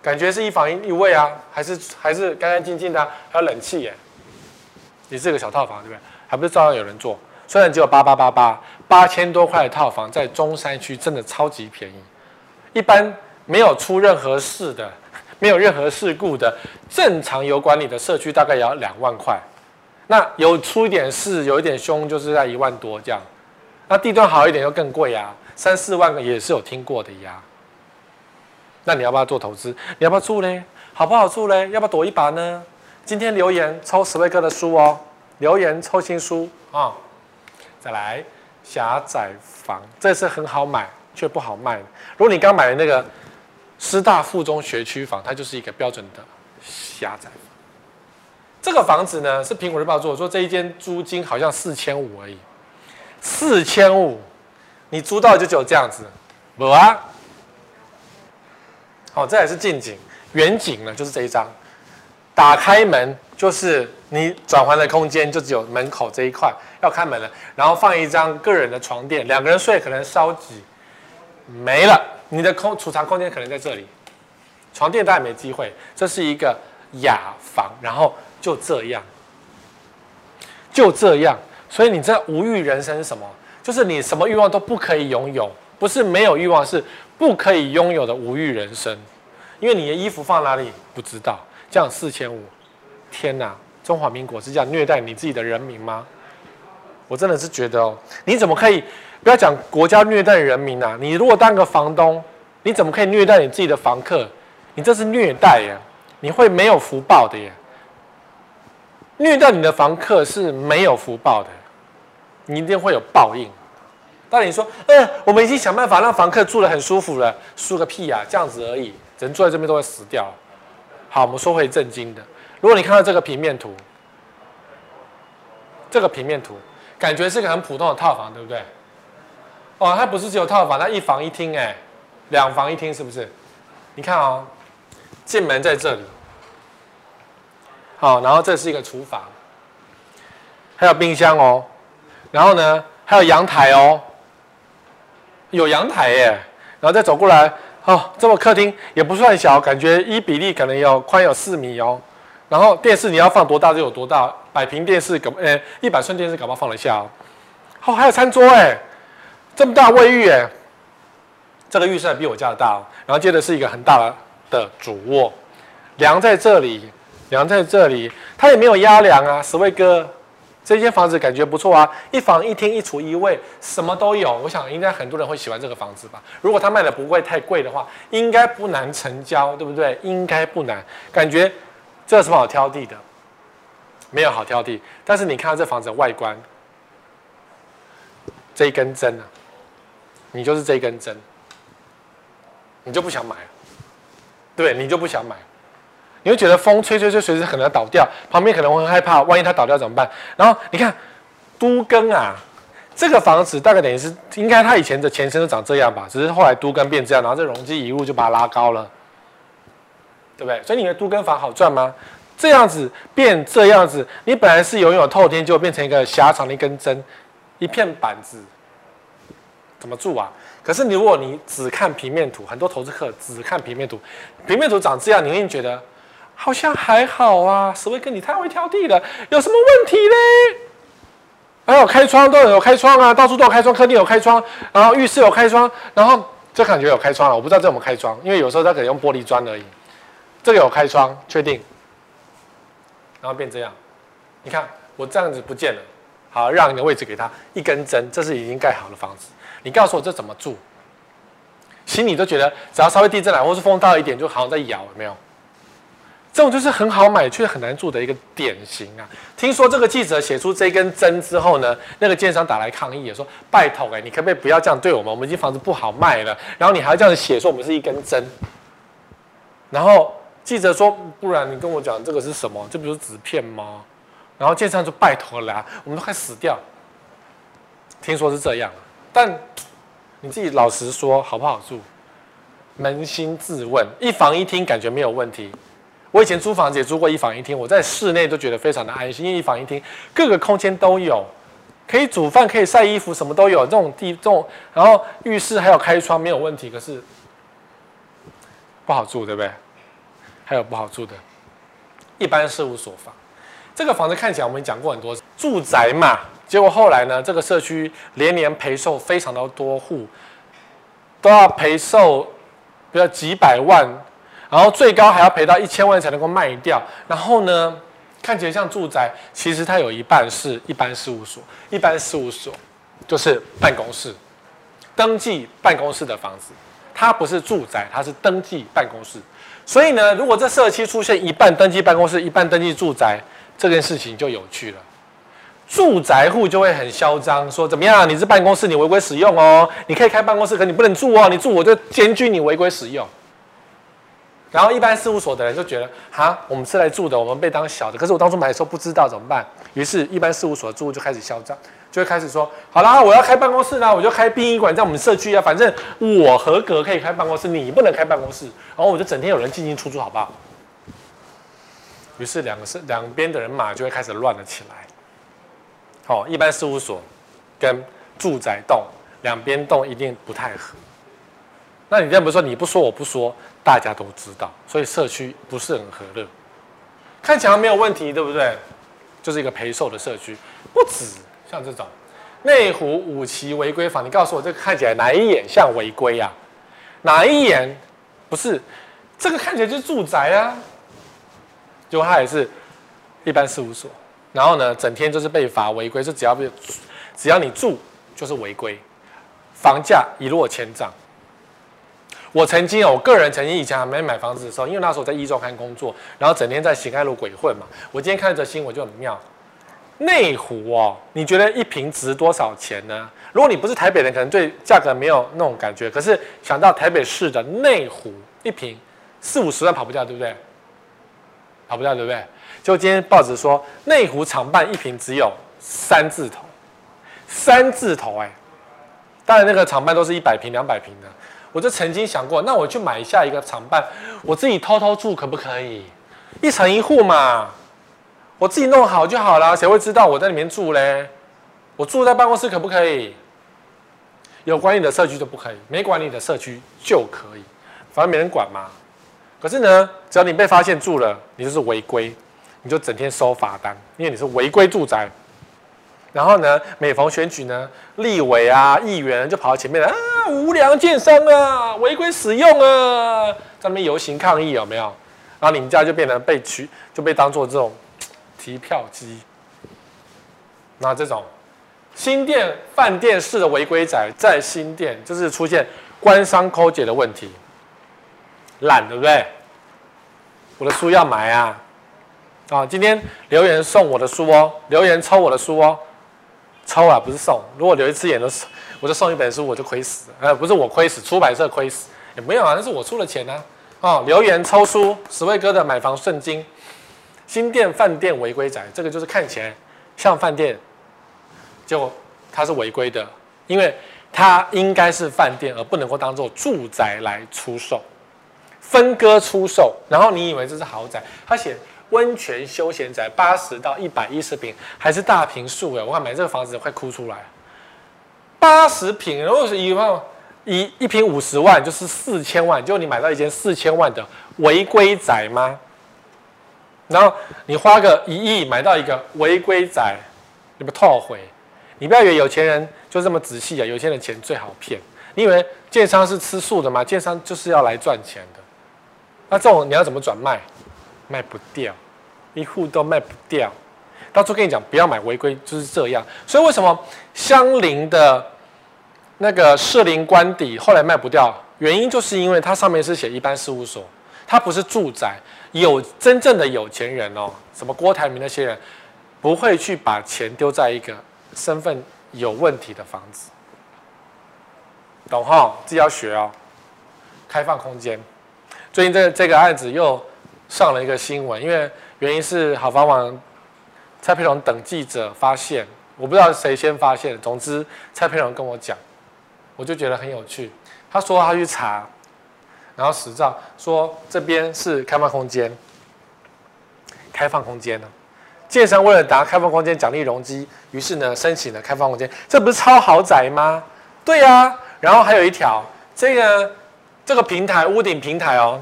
感觉是一房一一卫啊，还是还是干干净净的，还有冷气耶，也是个小套房，对不对？还不是照样有人做？虽然只有八八八八八千多块的套房，在中山区真的超级便宜。一般没有出任何事的，没有任何事故的，正常有管理的社区，大概也要两万块。那有出一点事，有一点凶，就是在一万多这样。那地段好一点又更贵啊。三四万个也是有听过的呀，那你要不要做投资？你要不要住嘞？好不好住嘞？要不要赌一把呢？今天留言抽十位哥的书哦，留言抽新书啊、再来狭窄房，这是很好买却不好卖。如果你刚买的那个师大附中学区房，它就是一个标准的狭窄房。这个房子呢是苹果日报做的，说这一间租金好像四千五而已，四千五。你租到就只有这样子，不啊？好，这也是近景，远景呢就是这一张，打开门就是你转换的空间，就只有门口这一块要开门了，然后放一张个人的床垫，两个人睡可能稍挤，没了，你的空储藏空间可能在这里，床垫当然没机会，这是一个雅房，然后就这样，就这样，所以你这无欲人生是什么？就是你什么欲望都不可以拥有，不是没有欲望，是不可以拥有的无欲人生。因为你的衣服放哪里不知道，这样四千五，天哪！中华民国是这样虐待你自己的人民吗？我真的是觉得哦，你怎么可以不要讲国家虐待人民啊？你如果当个房东，你怎么可以虐待你自己的房客？你这是虐待耶！你会没有福报的耶！虐待你的房客是没有福报的。你一定会有报应。但你说，嗯，我们已经想办法让房客住得很舒服了，舒个屁呀，啊，这样子而已，人住在这边都会死掉。好，我们说回正经的。如果你看到这个平面图，这个平面图感觉是个很普通的套房，对不对？哦，它不是只有套房，它一房一厅，哎，两房一厅是不是？你看哦，进门在这里，好，然后这是一个厨房，还有冰箱哦，然后呢，还有阳台哦，有阳台耶，然后再走过来，哦，这么客厅也不算小，感觉一比例可能有宽有四米哦，然后电视你要放多大就有多大，百平电视搞，呃，一百寸电视搞不好放得下哦，哦，还有餐桌哎，这么大卫浴哎。这个浴室还比我家的大哦，然后接着是一个很大的主卧，梁在这里，梁在这里，它也没有压梁啊。十位哥，这间房子感觉不错啊，一房一厅一厨一卫，什么都有。我想应该很多人会喜欢这个房子吧。如果它卖的不会太贵的话，应该不难成交，对不对？应该不难。感觉这有什么好挑剔的？没有好挑剔。但是你看到这房子的外观，这一根针啊，你就是这一根针。你就不想买，对，你就不想买，你会觉得风吹吹吹，随时可能倒掉，旁边可能会很害怕，万一它倒掉怎么办？然后你看，都更啊，这个房子大概等于是，应该它以前的前身都长这样吧，只是后来都更变这样，然后这容积一物就把它拉高了，对不对？所以你的都更房好赚吗？这样子变这样子，你本来是拥有透天，就变成一个狭长的一根针，一片板子，怎么住啊？可是你如果你只看平面图，很多投资客只看平面图，平面图长这样，你会觉得好像还好啊。十位哥，你太会挑剔了，有什么问题嘞？还有开窗都有开窗啊，到处都有开窗，客厅有开窗，然后浴室有开窗，然后这感觉有开窗了，我不知道这有没有开窗，因为有时候它可能用玻璃砖而已。这个有开窗，确定。然后变这样，你看我这样子不见了，好，让一个位置给他一根针，这是已经盖好的房子。你告诉我这怎么住？心里都觉得只要稍微地震来，或是风大一点，就好像在摇，有没有？这种就是很好买却很难住的一个典型啊！听说这个记者写出这根针之后呢，那个建商打来抗议，也说拜托哎，你可不可以不要这样对我们？我们已经房子不好卖了，然后你还要这样写说我们是一根针。然后记者说，不然你跟我讲这个是什么？这不是纸片吗？然后建商就拜托了，我们都快死掉。听说是这样。但你自己老实说，好不好住？扪心自问，一房一厅感觉没有问题。我以前租房子也租过一房一厅，我在室内都觉得非常的安心，因为一房一厅各个空间都有，可以煮饭，可以晒衣服，什么都有。这种地，这种然后浴室还有开窗，没有问题。可是不好住，对不对？还有不好住的，一般事务所房。这个房子看起来我们讲过很多次，住宅嘛。结果后来呢，这个社区连年赔售非常的多户，都要赔售，比如几百万，然后最高还要赔到一千万才能够卖掉。然后呢，看起来像住宅，其实它有一半是一般事务所，一般事务所就是办公室，登记办公室的房子，它不是住宅，它是登记办公室。所以呢，如果这社区出现一半登记办公室，一半登记住宅，这件事情就有趣了。住宅户就会很嚣张，说怎么样？你是办公室，你违规使用哦。你可以开办公室，可你不能住哦。你住我就检举你违规使用。然后一般事务所的人就觉得，哈，我们是来住的，我们被当小的。可是我当初买的时候不知道怎么办，于是，一般事务所的住户就开始嚣张，就会开始说，好啦，我要开办公室啦，我就开殡仪馆在我们社区啊，反正我合格可以开办公室，你不能开办公室。然后我就整天有人进进出出，好不好？于是两个是两边的人马就会开始乱了起来。好，一般事务所跟住宅栋两边栋一定不太合。那你这样不是说你不说我不说，大家都知道，所以社区不是很和乐。看起来没有问题，对不对？就是一个陪售的社区，不止像这种内湖五期违规房，你告诉我这个看起来哪一眼像违规啊？哪一眼不是？这个看起来就是住宅啊，结果它也是一般事务所。然后呢，整天就是被罚违规，就只要被，只要你住就是违规，房价一落千丈。我曾经，我个人曾经以前还没买房子的时候，因为那时候在一周刊工作，然后整天在辛爱路鬼混嘛。我今天看这新闻就很妙，内湖哦，你觉得一坪值多少钱呢？如果你不是台北人，可能对价格没有那种感觉。可是想到台北市的内湖，一坪四五十万跑不掉，对不对？跑不掉，对不对？就今天报纸说，内湖厂办一坪只有三字头，三字头哎，当然那个厂办都是一百坪、两百坪的。我就曾经想过，那我去买下一个厂办，我自己偷偷住可不可以？一层一户嘛，我自己弄好就好了，谁会知道我在里面住嘞？我住在办公室可不可以？有管理的社区就不可以，没管理的社区就可以，反正没人管嘛。可是呢，只要你被发现住了，你就是违规，你就整天收罚单，因为你是违规住宅。然后呢，每逢选举呢，立委啊、议员就跑到前面来啊，无良建商啊，违规使用啊，在那边游行抗议有没有？然后你们家就变成被取，就被当做这种提票机。那这种新店饭店式的违规宅，在新店就是出现官商勾结的问题，懒对不对？我的书要买啊！啊，今天留言送我的书哦，留言抽我的书哦。抽啊，不是送。如果留一次言都是，我就送一本书，我就亏死。呃，不是我亏死，出版社亏死也没有啊，那是我出了钱啊。哦，留言抽书，十位哥的买房圣经，新店饭店违规宅，这个就是看起来像饭店，结果它是违规的，因为它应该是饭店，而不能够当做住宅来出售，分割出售。然后你以为这是豪宅，他写。温泉休闲宅八十到一百一十平，还是大平数哎！我看买这个房子快哭出来。八十平，如果是一万一一平五十万，就是四千万，就你买到一间四千万的违规宅吗？然后你花个一亿买到一个违规宅，你不后悔？你不要以为有钱人就这么仔细啊！有钱人钱最好骗。你以为建商是吃素的吗？建商就是要来赚钱的。那这种你要怎么转卖？卖不掉。一户都卖不掉，当初跟你讲不要买违规，就是这样。所以为什么相邻的那个士林官邸后来卖不掉？原因就是因为它上面是写一般事务所，它不是住宅。有真正的有钱人哦，什么郭台铭那些人，不会去把钱丢在一个身份有问题的房子，懂哈？自己要学哦。开放空间，最近这这个案子又上了一个新闻，因为。原因是好房网蔡佩荣等记者发现，我不知道谁先发现。总之，蔡佩荣跟我讲，我就觉得很有趣。他说他去查，然后实照说这边是开放空间，开放空间呢。建商为了达开放空间奖励容积，于是呢申请了开放空间，这不是超豪宅吗？对呀、然后还有一条，这个这个平台屋顶平台哦，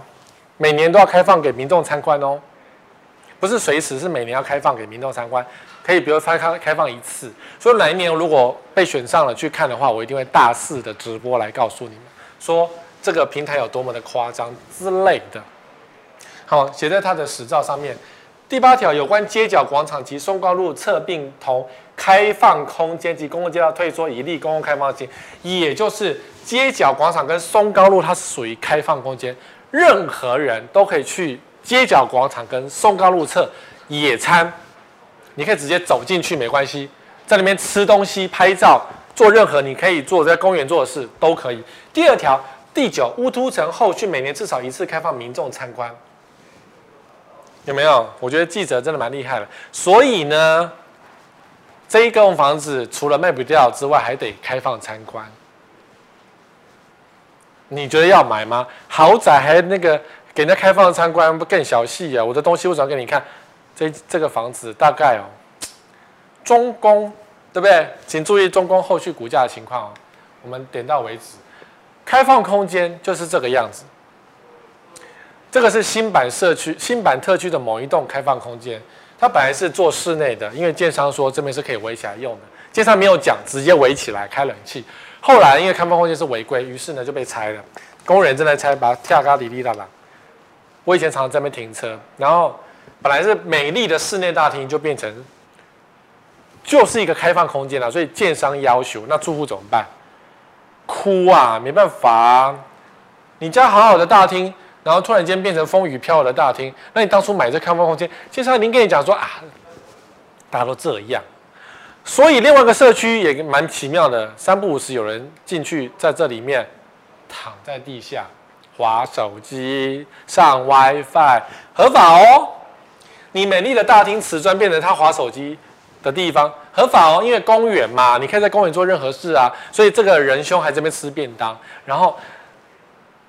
每年都要开放给民众参观哦。不是随时，是每年要开放给民众参观，可以比如开开开放一次。所以哪一年如果被选上了去看的话，我一定会大肆的直播来告诉你们，说这个平台有多么的夸张之类的。好，写在它的使照上面。第八条有关街角广场及松高路侧并同开放空间及公共街道退缩以利公共开放性，也就是街角广场跟松高路它是属于开放空间，任何人都可以去。街角广场跟松高路侧野餐，你可以直接走进去，没关系，在里面吃东西、拍照、做任何你可以做在公园做的事都可以。第二条，第九，乌突城后续每年至少一次开放民众参观，有没有？我觉得记者真的蛮厉害的。所以呢，这一栋房子除了卖不掉之外，还得开放参观。你觉得要买吗？豪宅还那个？给人家开放参观不更小气啊？我的东西我转给你看？这这个房子大概哦，中宫对不对？请注意中宫后续股价的情况哦。我们点到为止。开放空间就是这个样子。这个是新版社区、新版特区的某一栋开放空间，它本来是做室内的，因为建商说这边是可以围起来用的，建商没有讲，直接围起来开冷气。后来因为开放空间是违规，于是呢就被拆了。工人正在拆，把它跳高、里里啦啦。我以前常常在那边停车，然后本来是美丽的室内大厅，就变成就是一个开放空间了。所以建商要求，那住户怎么办？哭啊，没办法！你家好好的大厅，然后突然间变成风雨飘摇的大厅，那你当初买这开放空间，建商已经跟你讲说啊，大家都这样。所以另外一个社区也蛮奇妙的，三不五时有人进去，在这里面躺在地下。划手机、上 WiFi 合法哦。你美丽的大厅瓷砖变成他划手机的地方，合法哦，因为公园嘛，你可以在公园做任何事啊。所以这个仁兄还在这边吃便当，然后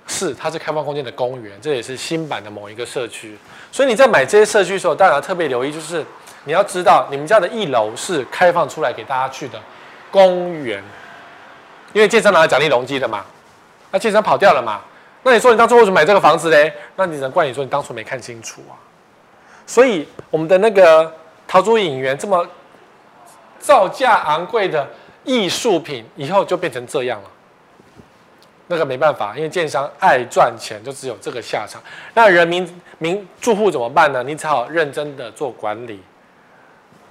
是它是开放空间的公园，这也是新版的某一个社区。所以你在买这些社区的时候，当然要特别留意，就是你要知道你们家的一楼是开放出来给大家去的公园，因为建商拿了奖励容积的嘛，那建商跑掉了嘛。那你说你当初为什么买这个房子嘞？那你只能怪你说你当初没看清楚啊。所以我们的那个陶朱隐园这么造价昂贵的艺术品，以后就变成这样了。那个没办法，因为建商爱赚钱，就只有这个下场。那人民民住户怎么办呢？你只好认真的做管理，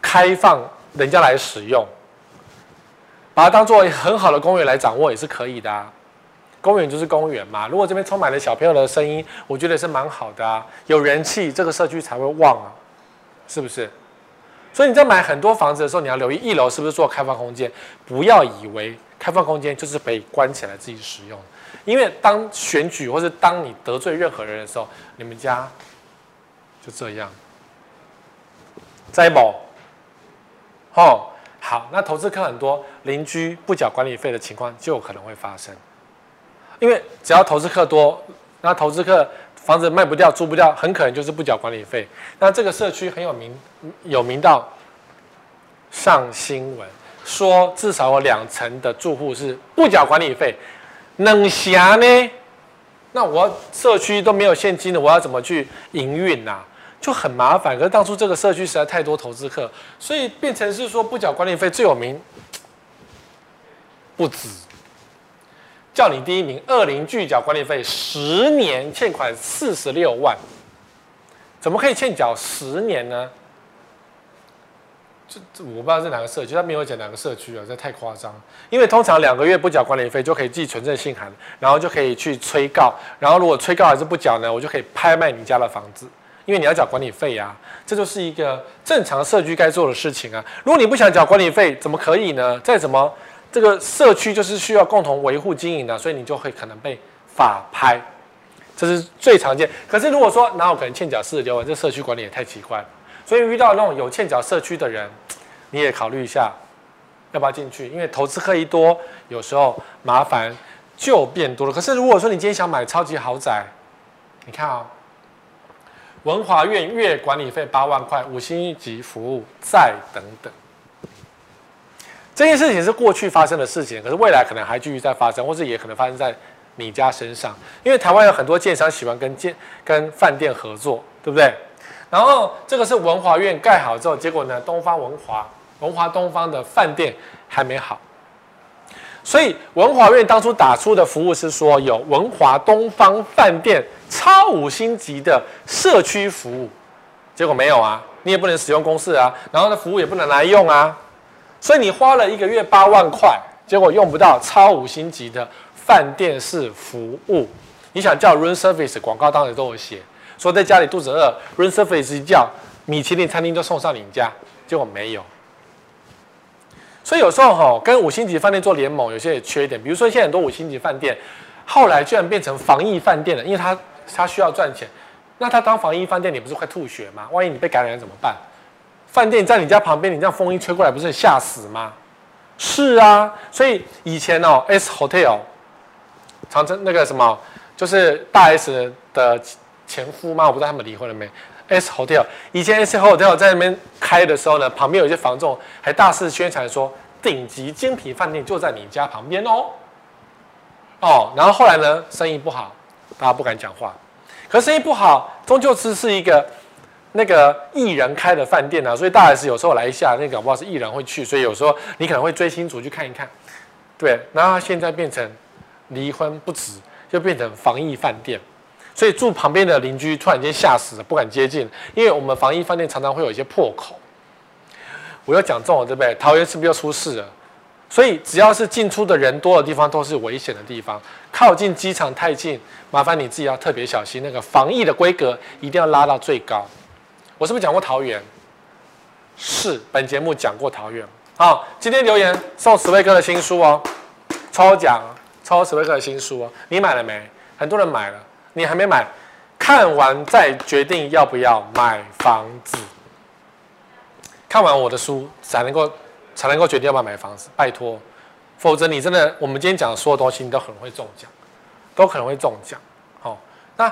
开放人家来使用，把它当做很好的公园来掌握也是可以的啊。公园就是公园嘛，如果这边充满了小朋友的声音，我觉得是蛮好的啊，有人气，这个社区才会旺啊，是不是？所以你在买很多房子的时候，你要留意一楼是不是做开放空间，不要以为开放空间就是被关起来自己使用，因为当选举或是当你得罪任何人的时候，你们家就这样，在某，哦，好，那投资客很多，邻居不缴管理费的情况就可能会发生。因为只要投资客多，那投资客房子卖不掉、租不掉，很可能就是不缴管理费。那这个社区很有名，有名到上新闻，说至少有两成的住户是不缴管理费。冷霞呢？那我社区都没有现金的，我要怎么去营运呐？就很麻烦。可是当初这个社区实在太多投资客，所以变成是说不缴管理费最有名，不止。叫你第一名，二零拒缴管理费十年，欠款四十六万，怎么可以欠缴十年呢？这这我不知道是哪个社区，他没有讲哪个社区啊，这太夸张。因为通常两个月不缴管理费就可以寄存证信函，然后就可以去催告，然后如果催告还是不缴呢，我就可以拍卖你家的房子，因为你要缴管理费呀，这就是一个正常社区该做的事情啊。如果你不想缴管理费，怎么可以呢？再怎么。这个社区就是需要共同维护经营的，所以你就会可能被法拍，这是最常见。可是如果说哪有可能欠缴四十六万，这社区管理也太奇怪了。所以遇到那种有欠缴社区的人，你也考虑一下要不要进去，因为投资客一多，有时候麻烦就变多了。可是如果说你今天想买超级豪宅，你看啊、文华苑月管理费八万块，五星级服务，再等等。这件事情是过去发生的事情，可是未来可能还继续在发生，或是也可能发生在你家身上。因为台湾有很多建商喜欢跟建跟饭店合作，对不对？然后这个是文华苑盖好之后，结果呢，东方文华文华东方的饭店还没好，所以文华苑当初打出的服务是说有文华东方饭店超五星级的社区服务，结果没有啊，你也不能使用公式啊，然后呢，服务也不能来用啊。所以你花了一个月八万块，结果用不到超五星级的饭店式服务。你想叫 room service，广告当时都有写，说在家里肚子饿，room service 一叫，米其林餐厅就送上你家，结果没有。所以有时候哈，跟五星级饭店做联盟，有些也缺点。比如说现在很多五星级饭店，后来居然变成防疫饭店了，因为他他需要赚钱。那他当防疫饭店，你不是快吐血吗？万一你被感染怎么办？饭店在你家旁边，你这样风一吹过来，不是吓死吗？是啊，所以以前哦，S Hotel，长城那个什么，就是大 S 的前夫吗？我不知道他们离婚了没。S Hotel 以前 S Hotel 在那边开的时候呢，旁边有一些房仲还大肆宣传说，顶级精品饭店就在你家旁边哦。哦，然后后来呢，生意不好，大家不敢讲话。可生意不好，终究只是一个。那个艺人开的饭店啊，所以大 S 有时候来一下，那个搞不好是艺人会去，所以有时候你可能会追星族去看一看，对。然后现在变成离婚不止，就变成防疫饭店，所以住旁边的邻居突然间吓死了，不敢接近，因为我们防疫饭店常常会有一些破口。我要讲中了，对不对？桃园是不是又出事了？所以只要是进出的人多的地方，都是危险的地方。靠近机场太近，麻烦你自己要特别小心，那个防疫的规格一定要拉到最高。我是不是讲过桃园？是，本节目讲过桃园。好，今天留言送史威哥的新书哦，抽奖抽史威哥的新书哦。你买了没？很多人买了，你还没买，看完再决定要不要买房子。看完我的书才能够才能够决定要不要买房子，拜托，否则你真的，我们今天讲的所有东西，你都很会中奖，都可能会中奖。好，那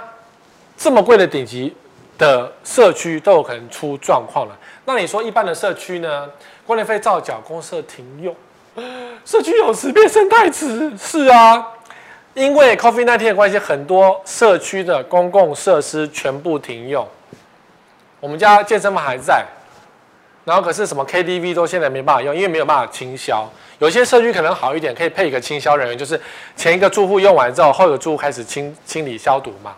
这么贵的顶级的社区都有可能出状况了。那你说一般的社区呢？管理费照缴，公社停用，社区泳池变生态池，是啊，因为 COVID-19 的关系，很多社区的公共设施全部停用。我们家健身房还在。然后可是什么 KTV 都现在没办法用，因为没有办法清消。有些社区可能好一点，可以配一个清消人员，就是前一个住户用完之后，后一个住户开始清清理消毒嘛。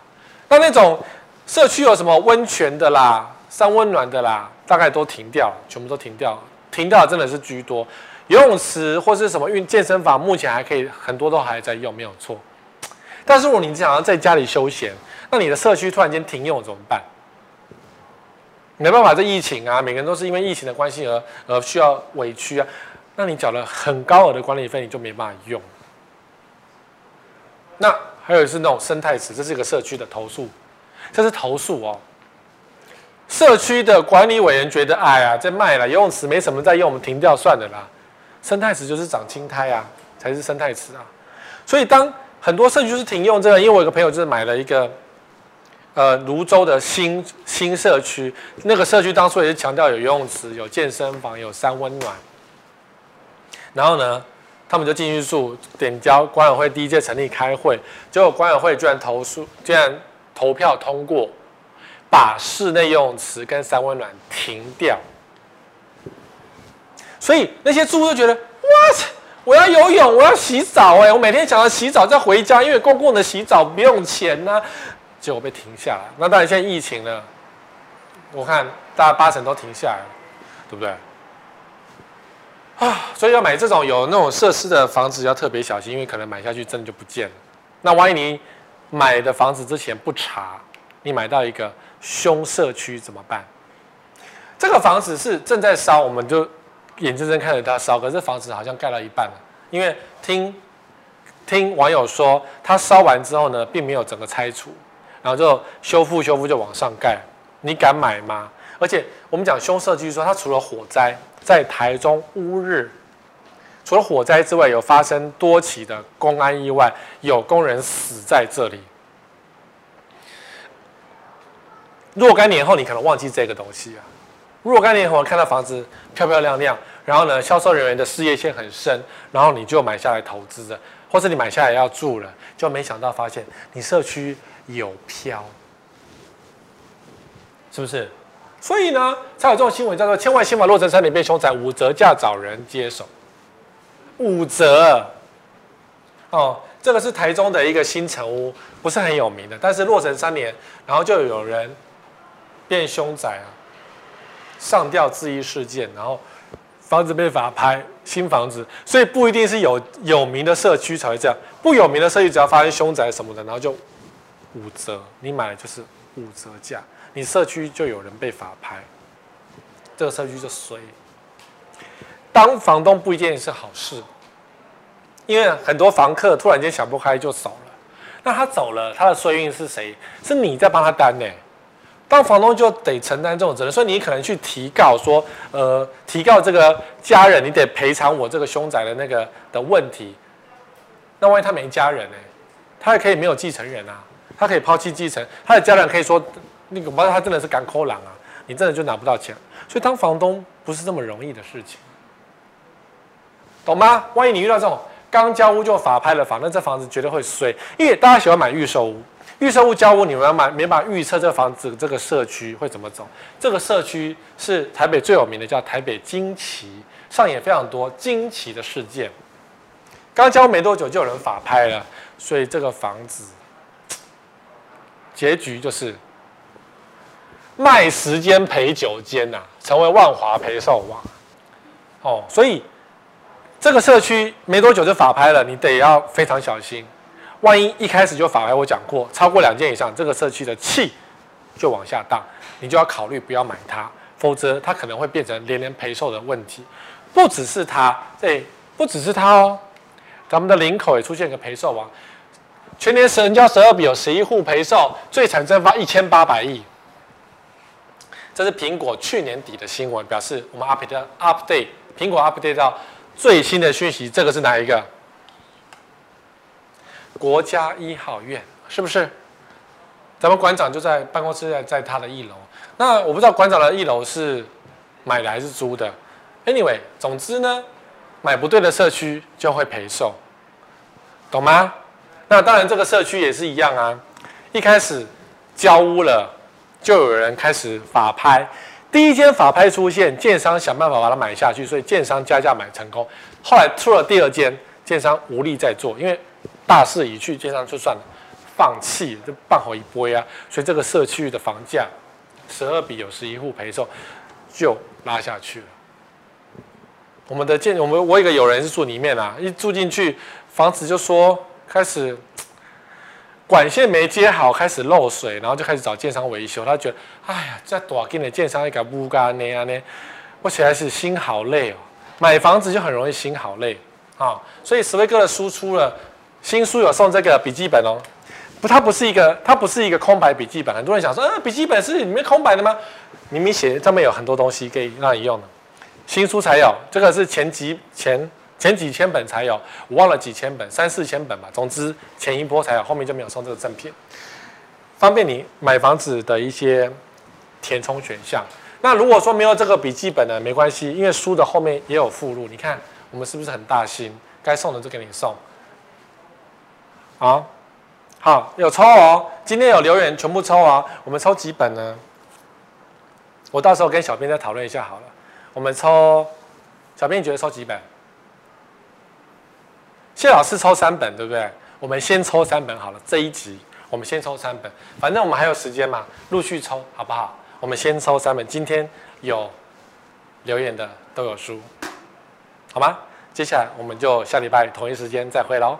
那那种社区有什么温泉的啦、三温暖的啦，大概都停掉，全部都停掉。停掉真的是居多。游泳池或是什么运健身房，目前还可以，很多都还在用，没有错。但是如果你想要在家里休闲，那你的社区突然间停用怎么办？没办法，这疫情啊，每个人都是因为疫情的关系而而需要委屈啊。那你缴了很高额的管理费，你就没办法用。那还有是那种生态池，这是一个社区的投诉，这是投诉哦。社区的管理委员觉得，哎呀，这卖了游泳池没什么在用，我们停掉算了啦。生态池就是长青苔啊，才是生态池啊。所以当很多社区是停用这个，因为我有个朋友就是买了一个。呃，芦洲的新新社区，那个社区当初也是强调有游泳池、有健身房、有三温暖。然后呢，他们就进去住，点交管委会第一届成立开会，结果管委会居然投诉，居然投票通过，把室内游泳池跟三温暖停掉。所以那些住户就觉得，what？我要游泳，我要洗澡，哎，我每天想要洗澡再回家，因为公共的洗澡不用钱呢、结果被停下来，那当然现在疫情呢，我看大家八成都停下来了，对不对？啊，所以要买这种有那种设施的房子要特别小心，因为可能买下去真的就不见了。那万一你买的房子之前不查，你买到一个凶社区怎么办？这个房子是正在烧，我们就眼睁睁看着它烧，可是房子好像盖到一半了，因为听听网友说，它烧完之后呢，并没有整个拆除。然后就修复修复就往上盖，你敢买吗？而且我们讲凶社区说，它除了火灾，在台中乌日，除了火灾之外，有发生多起的公安意外，有工人死在这里。若干年后，你可能忘记这个东西啊。如果干年后看到房子漂漂亮亮，然后呢，销售人员的事业线很深，然后你就买下来投资的，或是你买下来要住了，就没想到发现你社区。有漂，是不是？所以呢，才有这种新闻叫做“千万新房落成三年变凶宅，五折价找人接手”。五折哦，这个是台中的一个新城屋，不是很有名的，但是落成三年，然后就有人变凶宅啊，上吊自縊事件，然后房子被法拍，新房子，所以不一定是有有名的社区才会这样，不有名的社区只要发生凶宅什么的，然后就。五折，你买的就是五折价，你社区就有人被法拍，这个社区就衰。当房东不一定是好事，因为很多房客突然间想不开就走了，那他走了，他的衰运是谁？是你在帮他担呢？当房东就得承担这种责任，所以你可能去提告说，呃，提告这个家人，你得赔偿我这个凶宅的那个的问题。那万一他没家人呢？他也可以没有继承人啊。他可以抛弃继承，他的家人可以说，那个，不知道他真的是敢抠狼啊，你真的就拿不到钱。所以当房东不是这么容易的事情，懂吗？万一你遇到这种刚交屋就法拍了房，那这房子绝对会衰。因为大家喜欢买预售屋，预售物交屋，你们要买，没办法预测这房子这个社区会怎么走。这个社区是台北最有名的，叫台北惊奇，上演非常多惊奇的事件。刚交没多久就有人法拍了，所以这个房子。结局就是卖时间赔九间呐，成为万华赔售王。哦，所以这个社区没多久就法拍了，你得要非常小心。万一一开始就法拍，我讲过，超过两件以上，这个社区的气就往下荡，你就要考虑不要买它，否则它可能会变成连连赔售的问题。不只是它，对，不只是它哦，咱们的林口也出现一个赔售网。全年成交十二笔，有十一户赔售，最惨蒸发一千八百亿。这是苹果去年底的新闻，表示我们 update update 苹果 update 到最新的讯息，这个是哪一个？国家一号院是不是？咱们馆长就在办公室在，在他的一楼。那我不知道馆长的一楼是买的还是租的。Anyway，总之呢，买不对的社区就会赔售，懂吗？那当然，这个社区也是一样啊。一开始交屋了，就有人开始法拍。第一间法拍出现，建商想办法把它买下去，所以建商加价买成功。后来出了第二间，建商无力再做，因为大势已去，建商就算了，放弃就办好一波呀。所以这个社区的房价十二比有十一户赔售，就拉下去了。我们的建，我们我一个友人是住里面啊，一住进去，房子就说开始。管线没接好，开始漏水，然后就开始找建商维修。他觉得，哎呀，这多给你建商一个乌干那样呢，我实在是心好累哦。买房子就很容易心好累啊、所以史威哥的输出了新书，有送这个笔记本哦。不，它不是一个，它不是一个空白笔记本。很多人想说，呃，笔记本是里面空白的吗？明明写上面有很多东西可以让你用的。新书才有，这个是前几前。前几千本才有，我忘了几千本，三四千本吧。总之前一波才有，后面就没有送这个赠品，方便你买房子的一些填充选项。那如果说没有这个笔记本呢，没关系，因为书的后面也有附录。你看我们是不是很大心？该送的就给你送。好，好，有抽哦，今天有留言全部抽哦。我们抽几本呢？我到时候跟小编再讨论一下好了。我们抽，小编你觉得抽几本？谢老师抽三本，对不对？我们先抽三本好了。这一集我们先抽三本，反正我们还有时间嘛，陆续抽，好不好？我们先抽三本。今天有留言的都有书，好吗？接下来我们就下礼拜同一时间再会喽。